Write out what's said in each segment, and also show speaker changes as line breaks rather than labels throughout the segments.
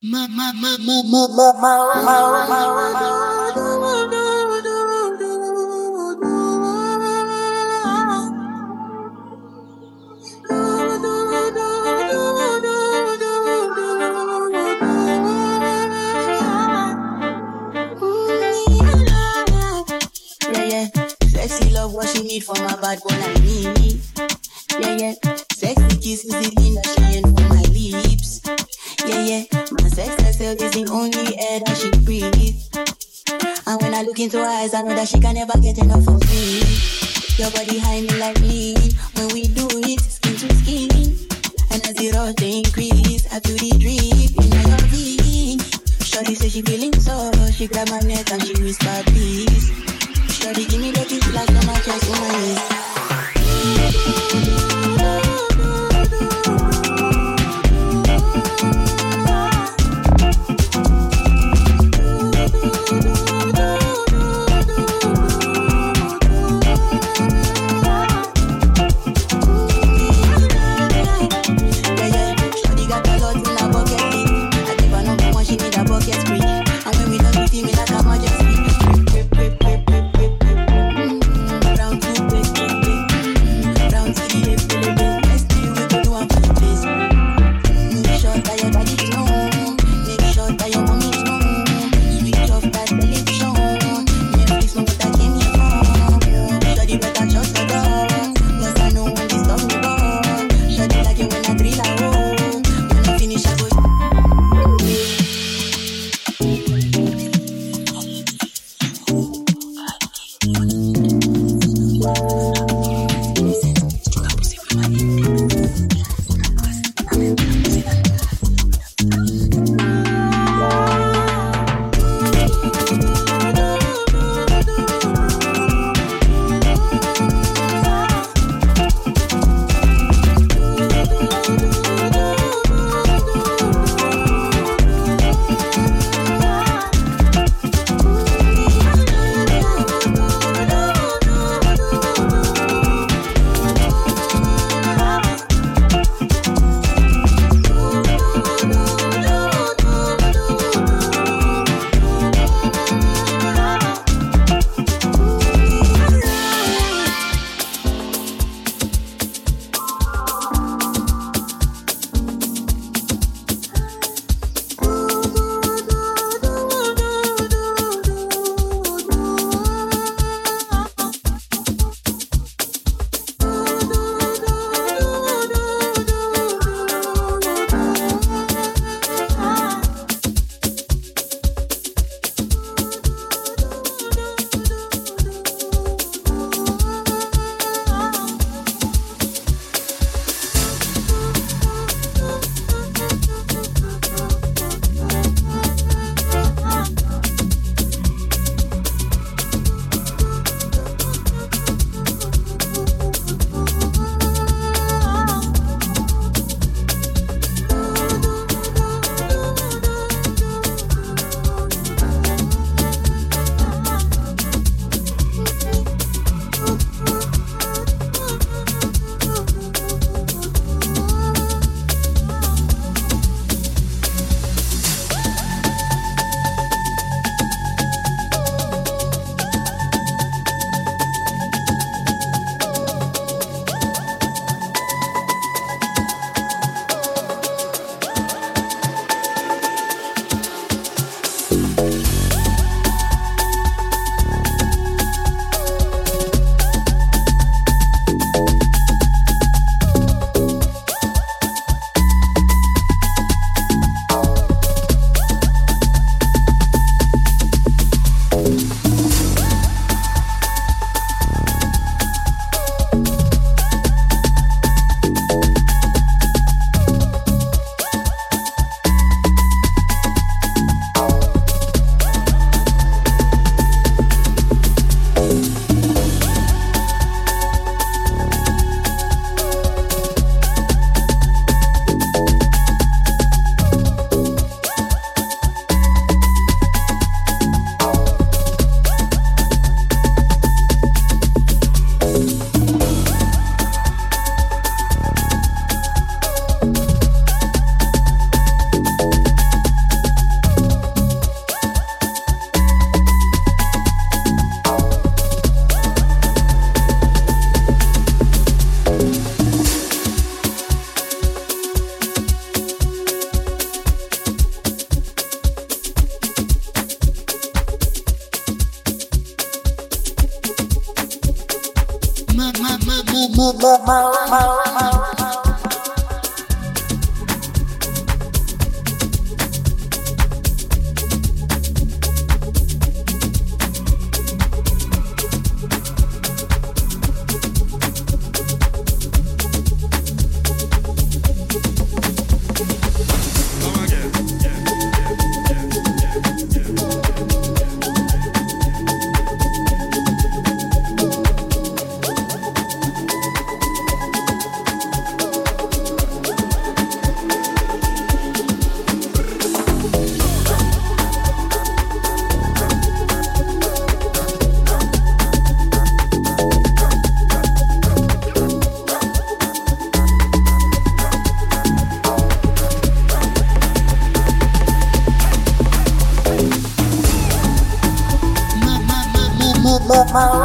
Yeah, yeah. Sexy love, what she need from a bad boy like me. Yeah, yeah. Sexy kisses the thing that she herself is the only air that she breathes. And when I look into her eyes, I know that she can never get enough of me. Your body high me like me. When we do it, skin to skin. And as the rush they increase, I feel the drip in my body. Shorty say she feeling so, she grab my neck and she whisper please. Shorty give me the kiss like my chest, on my knees.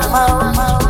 mama.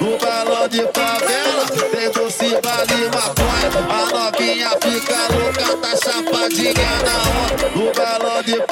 No balão de favela, dentro se vale maconha. A novinha fica louca, tá chapadinha na onda. No balão de favela.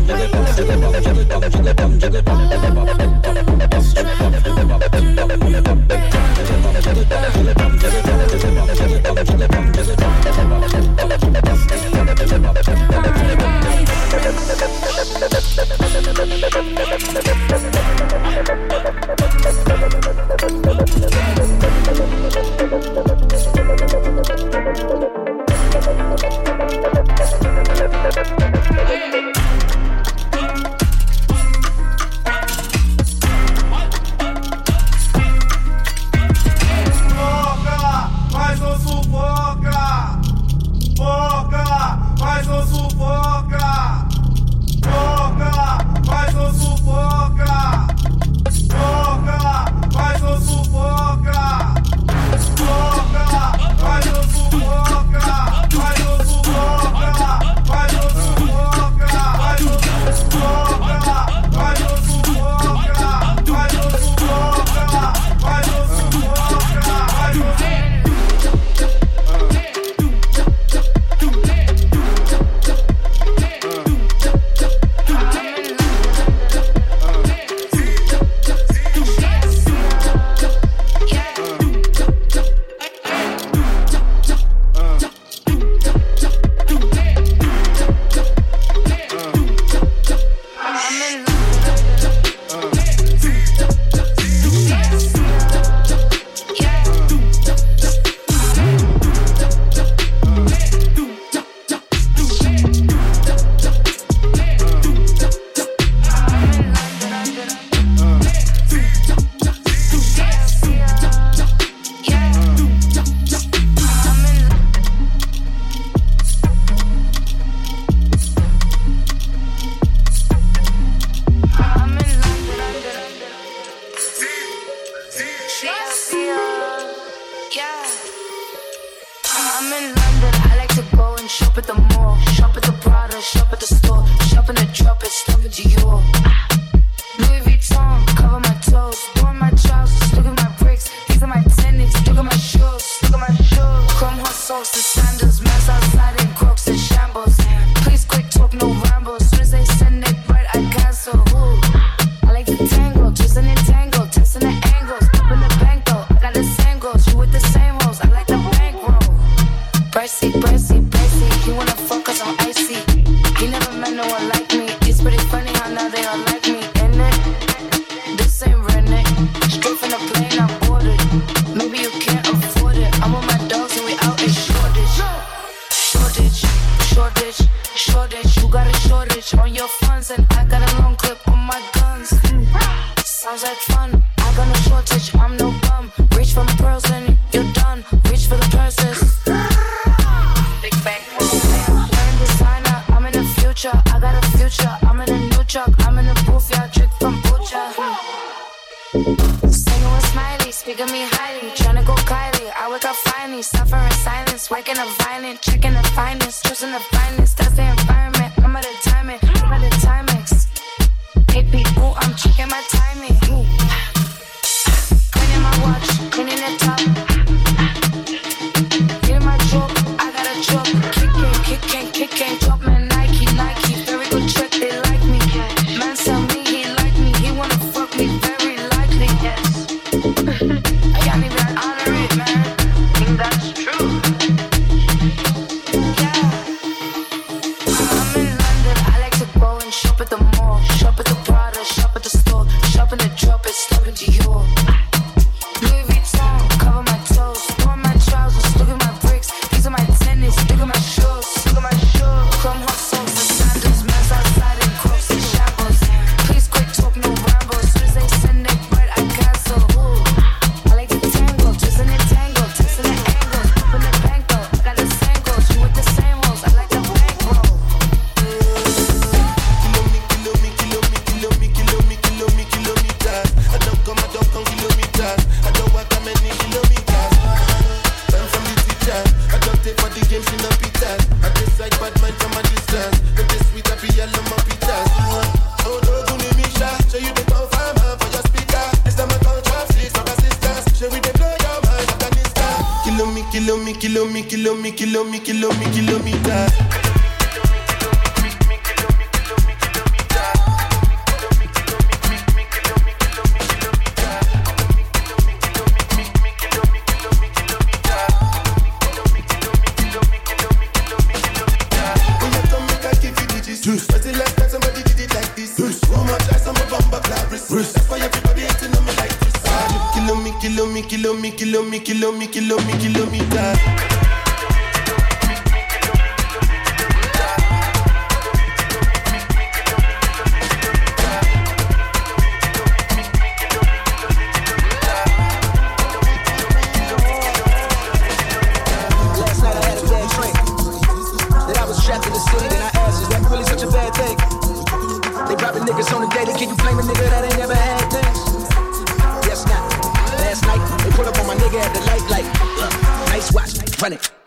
type nigga that ain't never had things. Yes,
not. Last night, they put up on my nigga at the light, like,
uh, nice watch, run.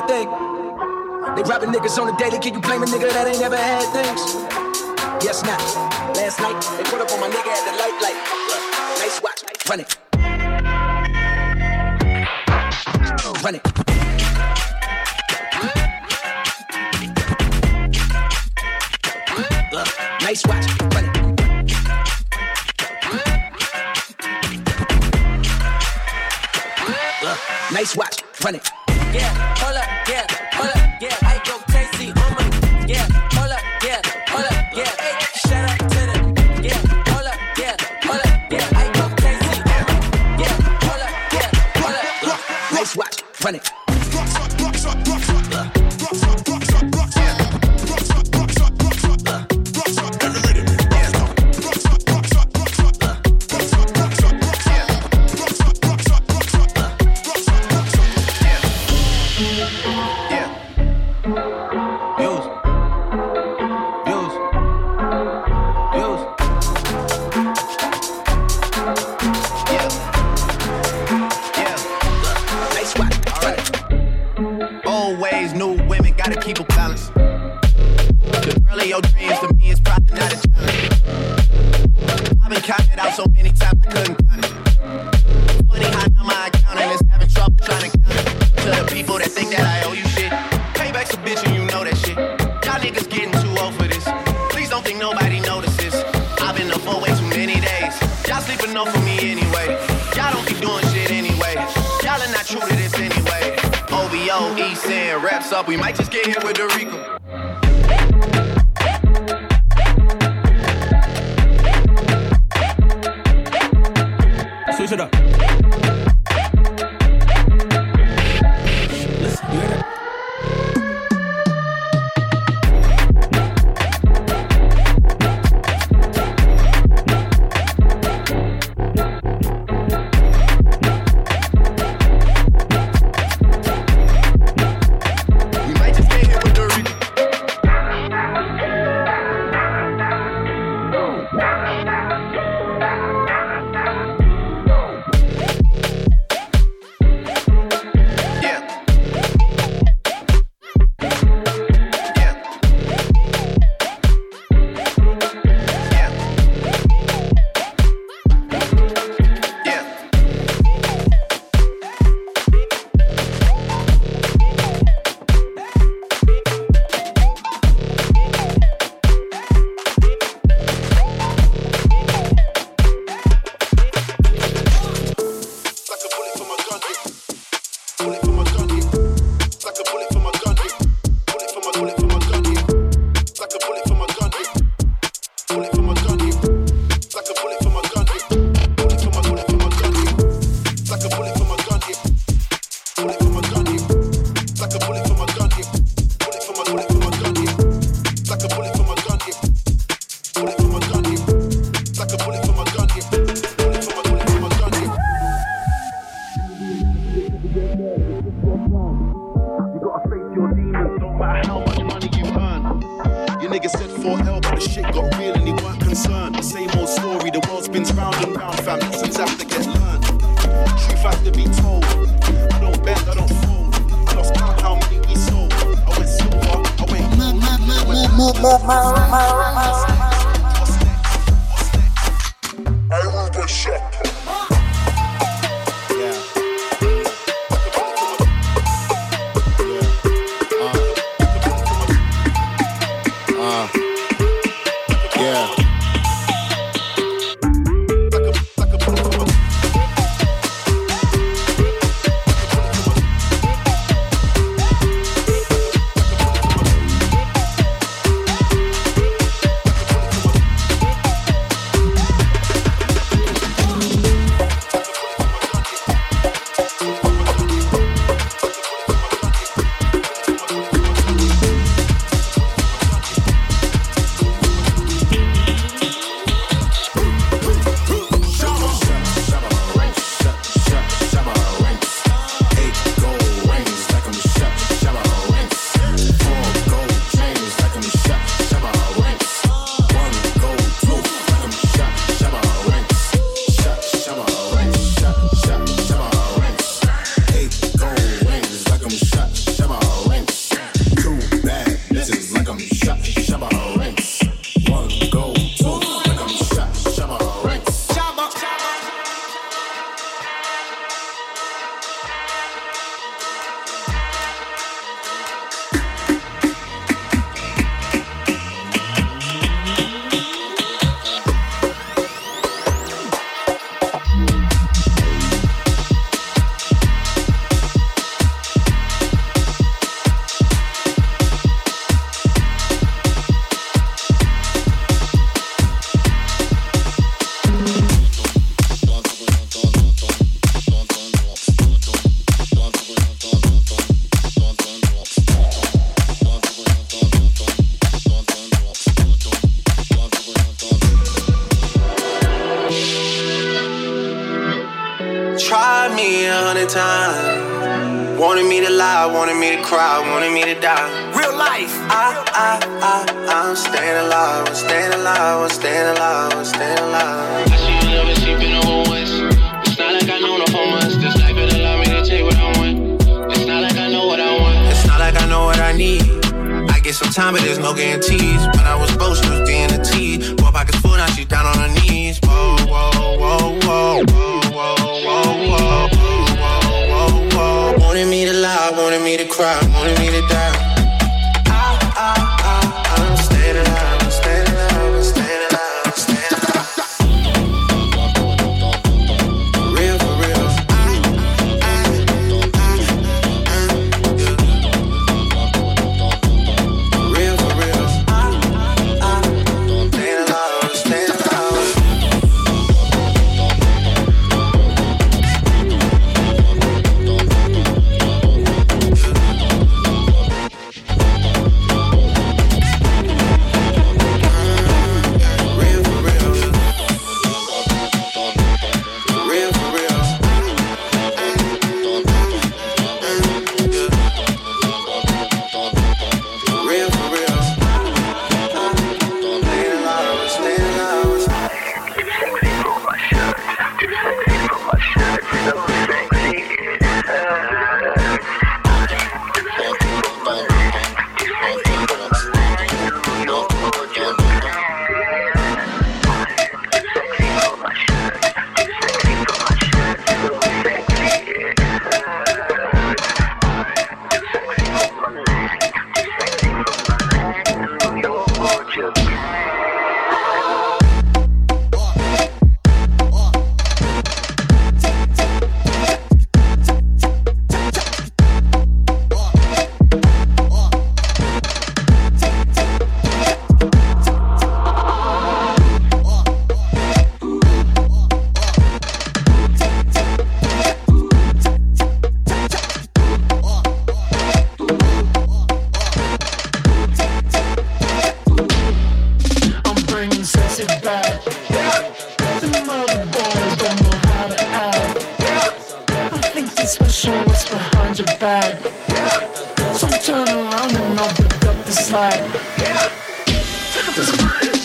bad thing. They robbing niggas on the
daily, can you
blame a nigga that ain't never had things? Yes, now. Last night, they put up
on my nigga at the light light. Nice watch, run it. Run it. Nice watch, run it. Uh, nice watch, run it. my, my, my, my. the
slide.
Take slide.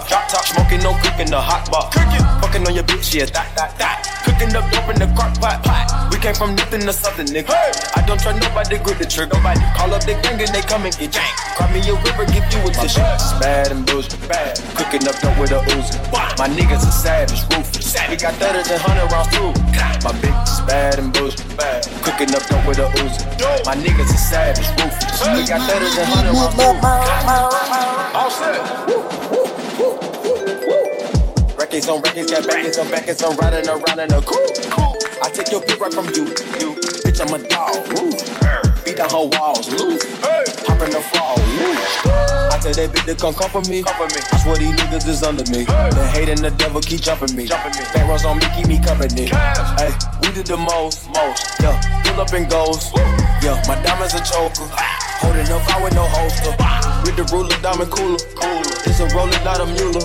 top, drop top, smoking, no cook the hot box. Fucking on your bitch, yeah, that, that, that. Cooking up dope in the crock pot. pot. We came from nothing to something, nigga. Hey. I don't trust nobody, grip the trigger. Nobody call up the gang and they come and get janked. Grab me a river, give you a tissue. Bad and bullshit, bad. Cooking up dope with a Uzi. My niggas are savage, ruthless. We got thudders and hundred rounds too. My bitch is bad and bullshit, bad. Cooking up dope with a Uzi. My niggas are savage, ruthless. We got thudders and hundred rounds too. All set. Woo records on records, got backers on backers. I'm riding around in a coupe. I take your bitch right from you. you. Bitch, I'm a dog. Beat the whole walls. Loose. Hop in the fall. Loose. I tell that bitch to come comfort me. Comfort me. I swear these niggas is under me. The hate and the devil keep jumping me. Jumping me. Bankrolls on me, keep me company. nigga. Hey, we did the most. Most. Yeah. Pull up and goes. Yeah. My diamonds a choker. Holding up, I with no holster. With the ruler, diamond cooler. Cooler. It's a roller, not a mule.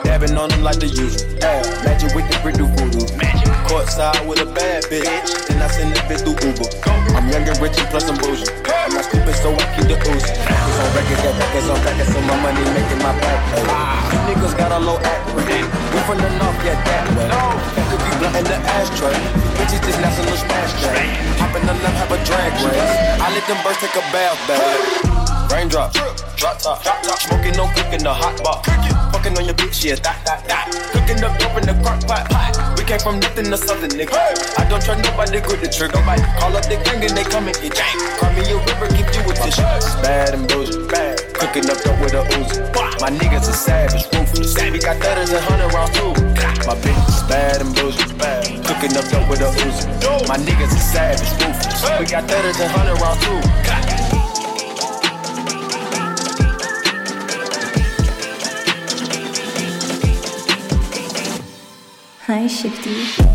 Dabbing on them like the usual. Yeah, magic with the brick do voodoo. Magic. Courtside with a bad bitch. Then I send the bitch through Uber. I'm young and rich and plus I'm bougie. I'm not stupid, so I keep the ooze. It's on record, got records on records, so my money making my back. Hey. You niggas got a low act rate. We from the north, yeah, that way. That could be blunt in the ashtray. Bitches just national smash day. Hop in the left, have a drag race. I let them birds take a bath bag. Raindrop, drop top, drop top, smoking, no cooking, the hot box. Fucking on your bitch, yeah, that, that, that. Cooking up dope in the crock pot. We came from nothing to something, nigga. I don't try nobody, grip the trigger. Nobody call up the gang and they come and get gang. Cry me a river, give you a tissue. Bad and bullshit, bad. Cooking up dope with a Uzi. My niggas are savage, ruthless. We got thudders and hundred rounds too. My bitch is bad and bullshit, bad. Cooking up dope with a Uzi. My niggas are savage, ruthless. We got thudders and hundred rounds too.
Hi, Shifty.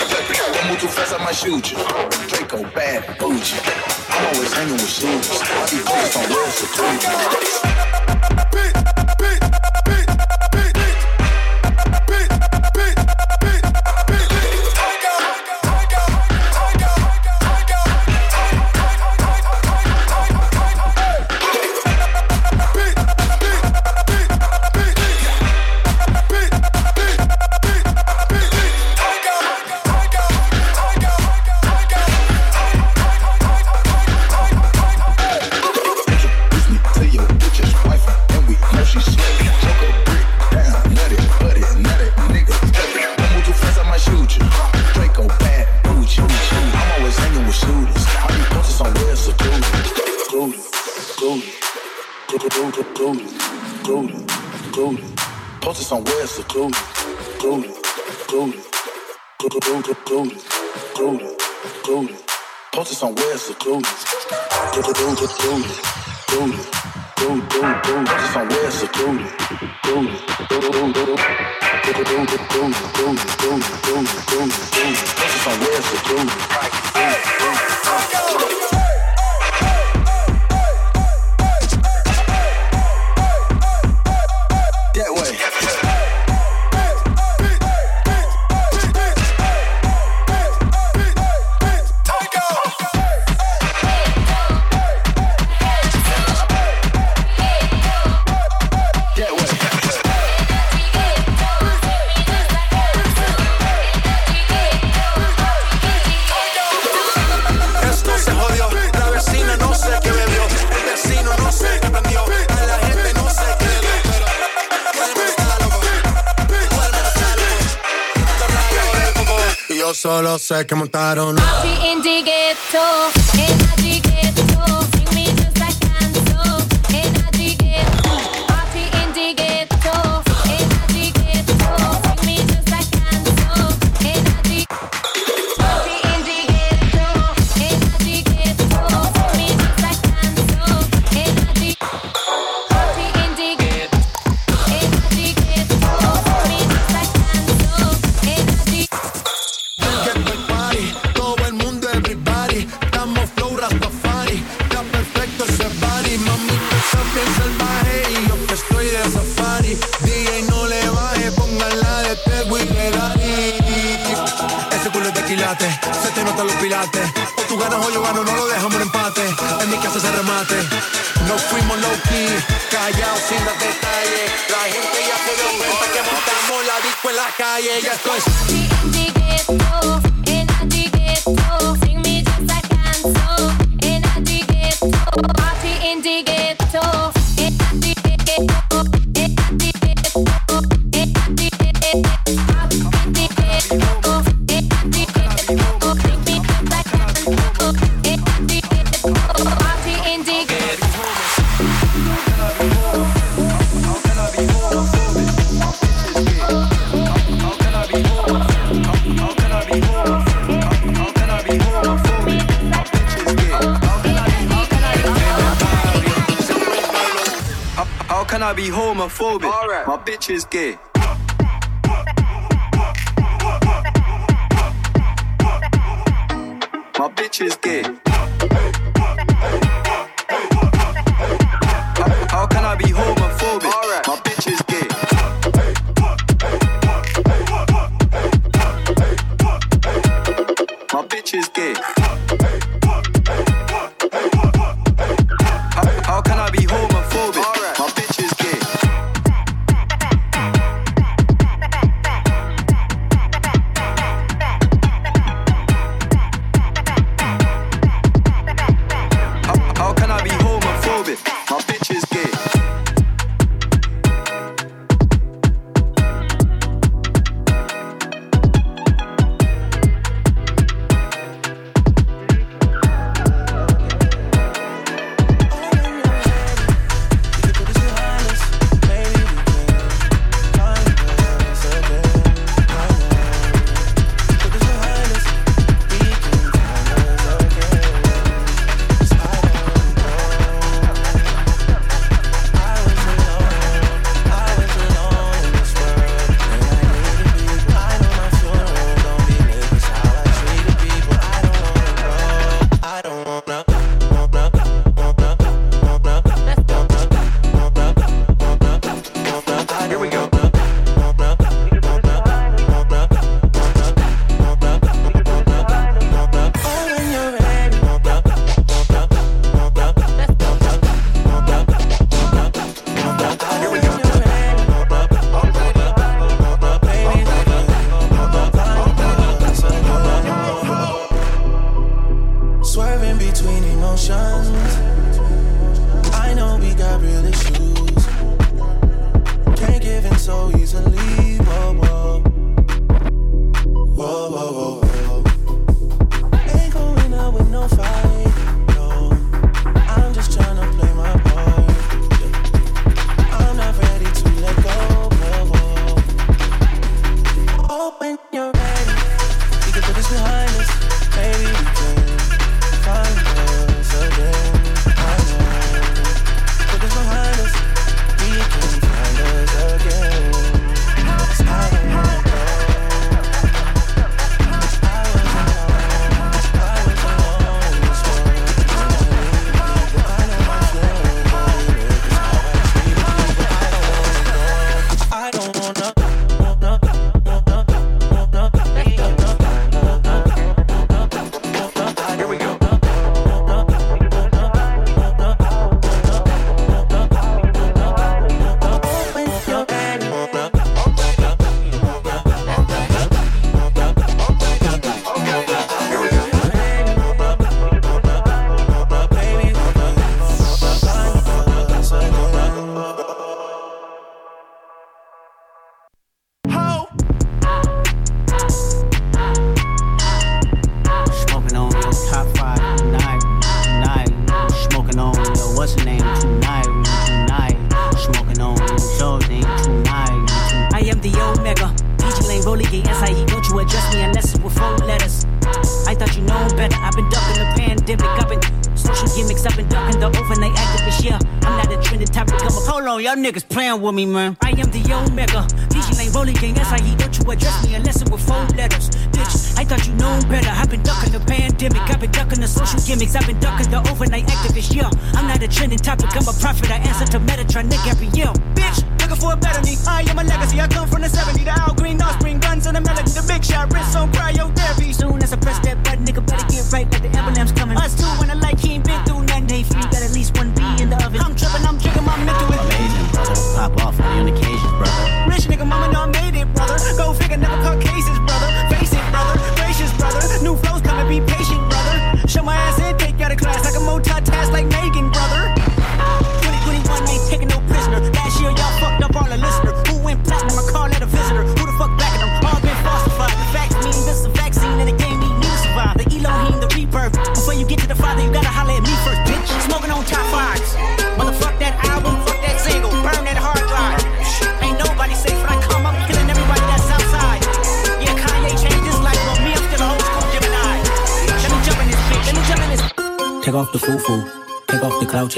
I'm move too fast, I might shoot you. Draco, bad, bougie. I'm always hanging with shoes. My these don't live secluded.
sé que montaron.
I'll be in bitch is gay.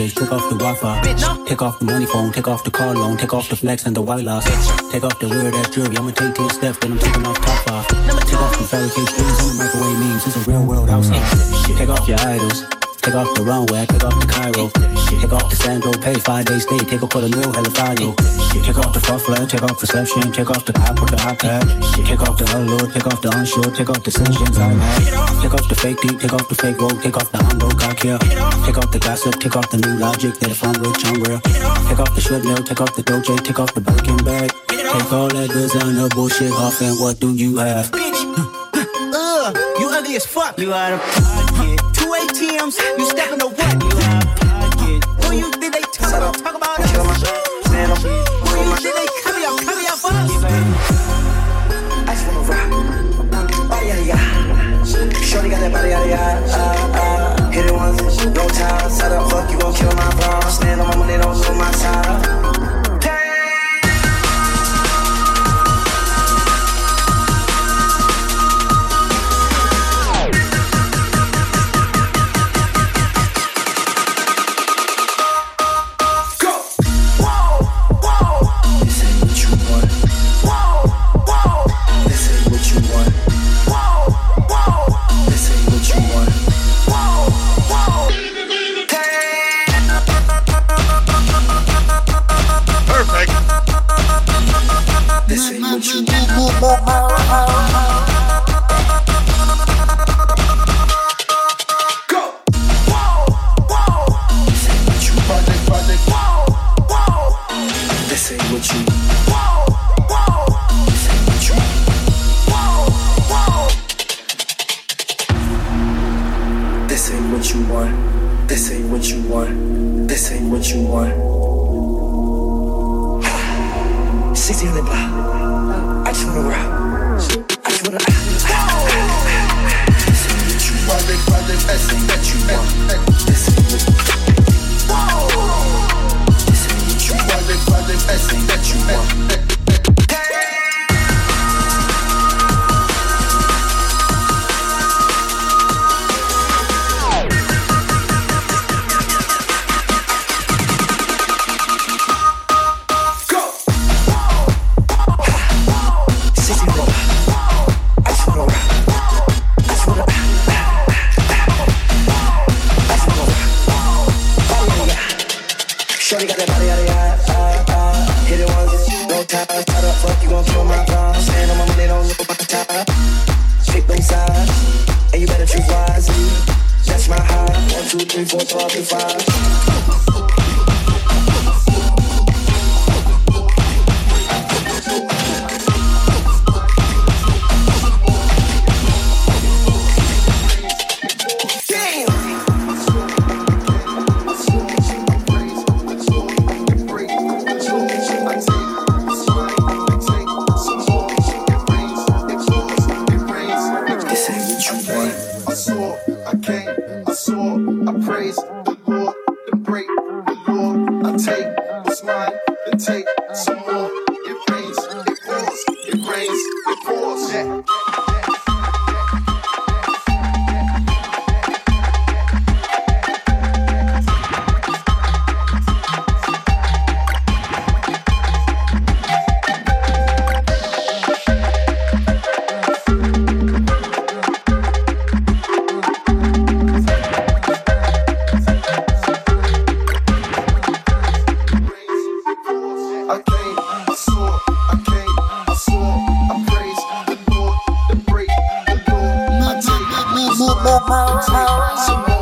Take
Took off the Wi-Fi. Bitch. Take off the money phone, take off the car loan, take off the flex and the white loss. Take off the weird ass jewelry. I'ma take two steps, then I'm taking off top off. Take off the fabricated dreams and the microwave memes. It's a real world house. Take off your idols. Take off the runway, take off the Cairo. Take off the sandal, pay five days stay, take off for the new hella. Take off the fuffler, take off reception, take off the app the iPad. Take off the hello. take off the unsure, take off decisions I had. Take off the fake deep, take off the fake road, take off the humble cock here. Take off the gossip, take off the new logic that if I'm rich, I'm real. Take off the shred nail, take off the doje, take off the Birkin bag. Take all that designer bullshit off, and what do you have?
Bitch, Ugh, you ugly as fuck. You out of Tim's. You stepping to what? Who you think they talk about? Talk about us. Who you think they cover y'all? Cover y'all for us.
I just wanna rock. Oh yeah, yeah. Shorty got that body, yeah, yeah. three, four, five, and five.
more, more, more.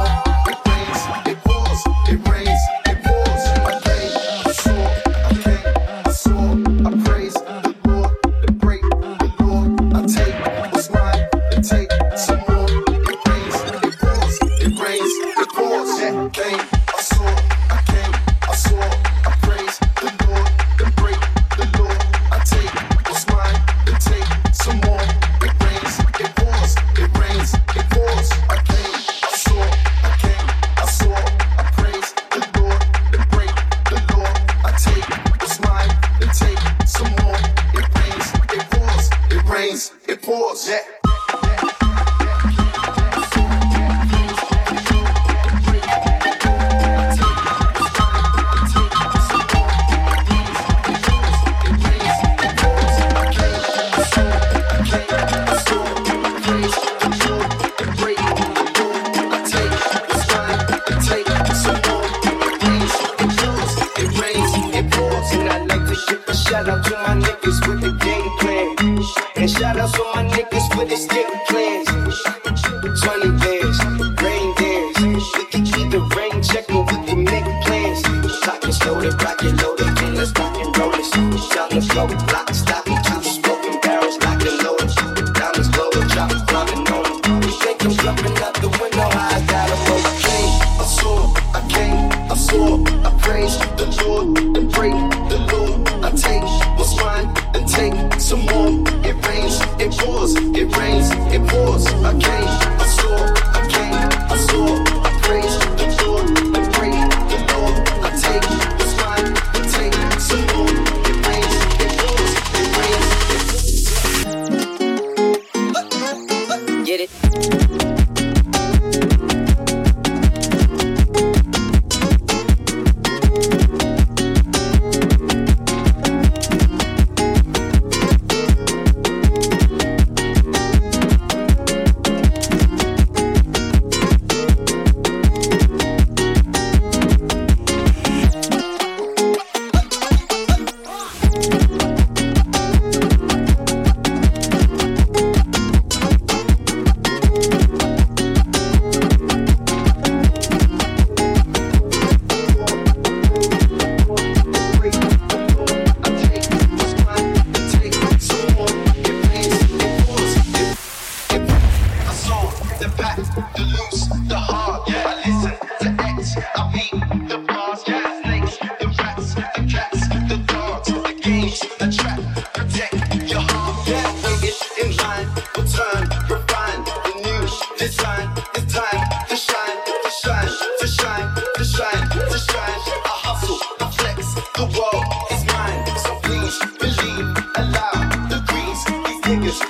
praise, the Lord, the break, the Lord. I take what's mine
and
take some more. It rains, it pours, it rains, it pours. I can't. Niggas,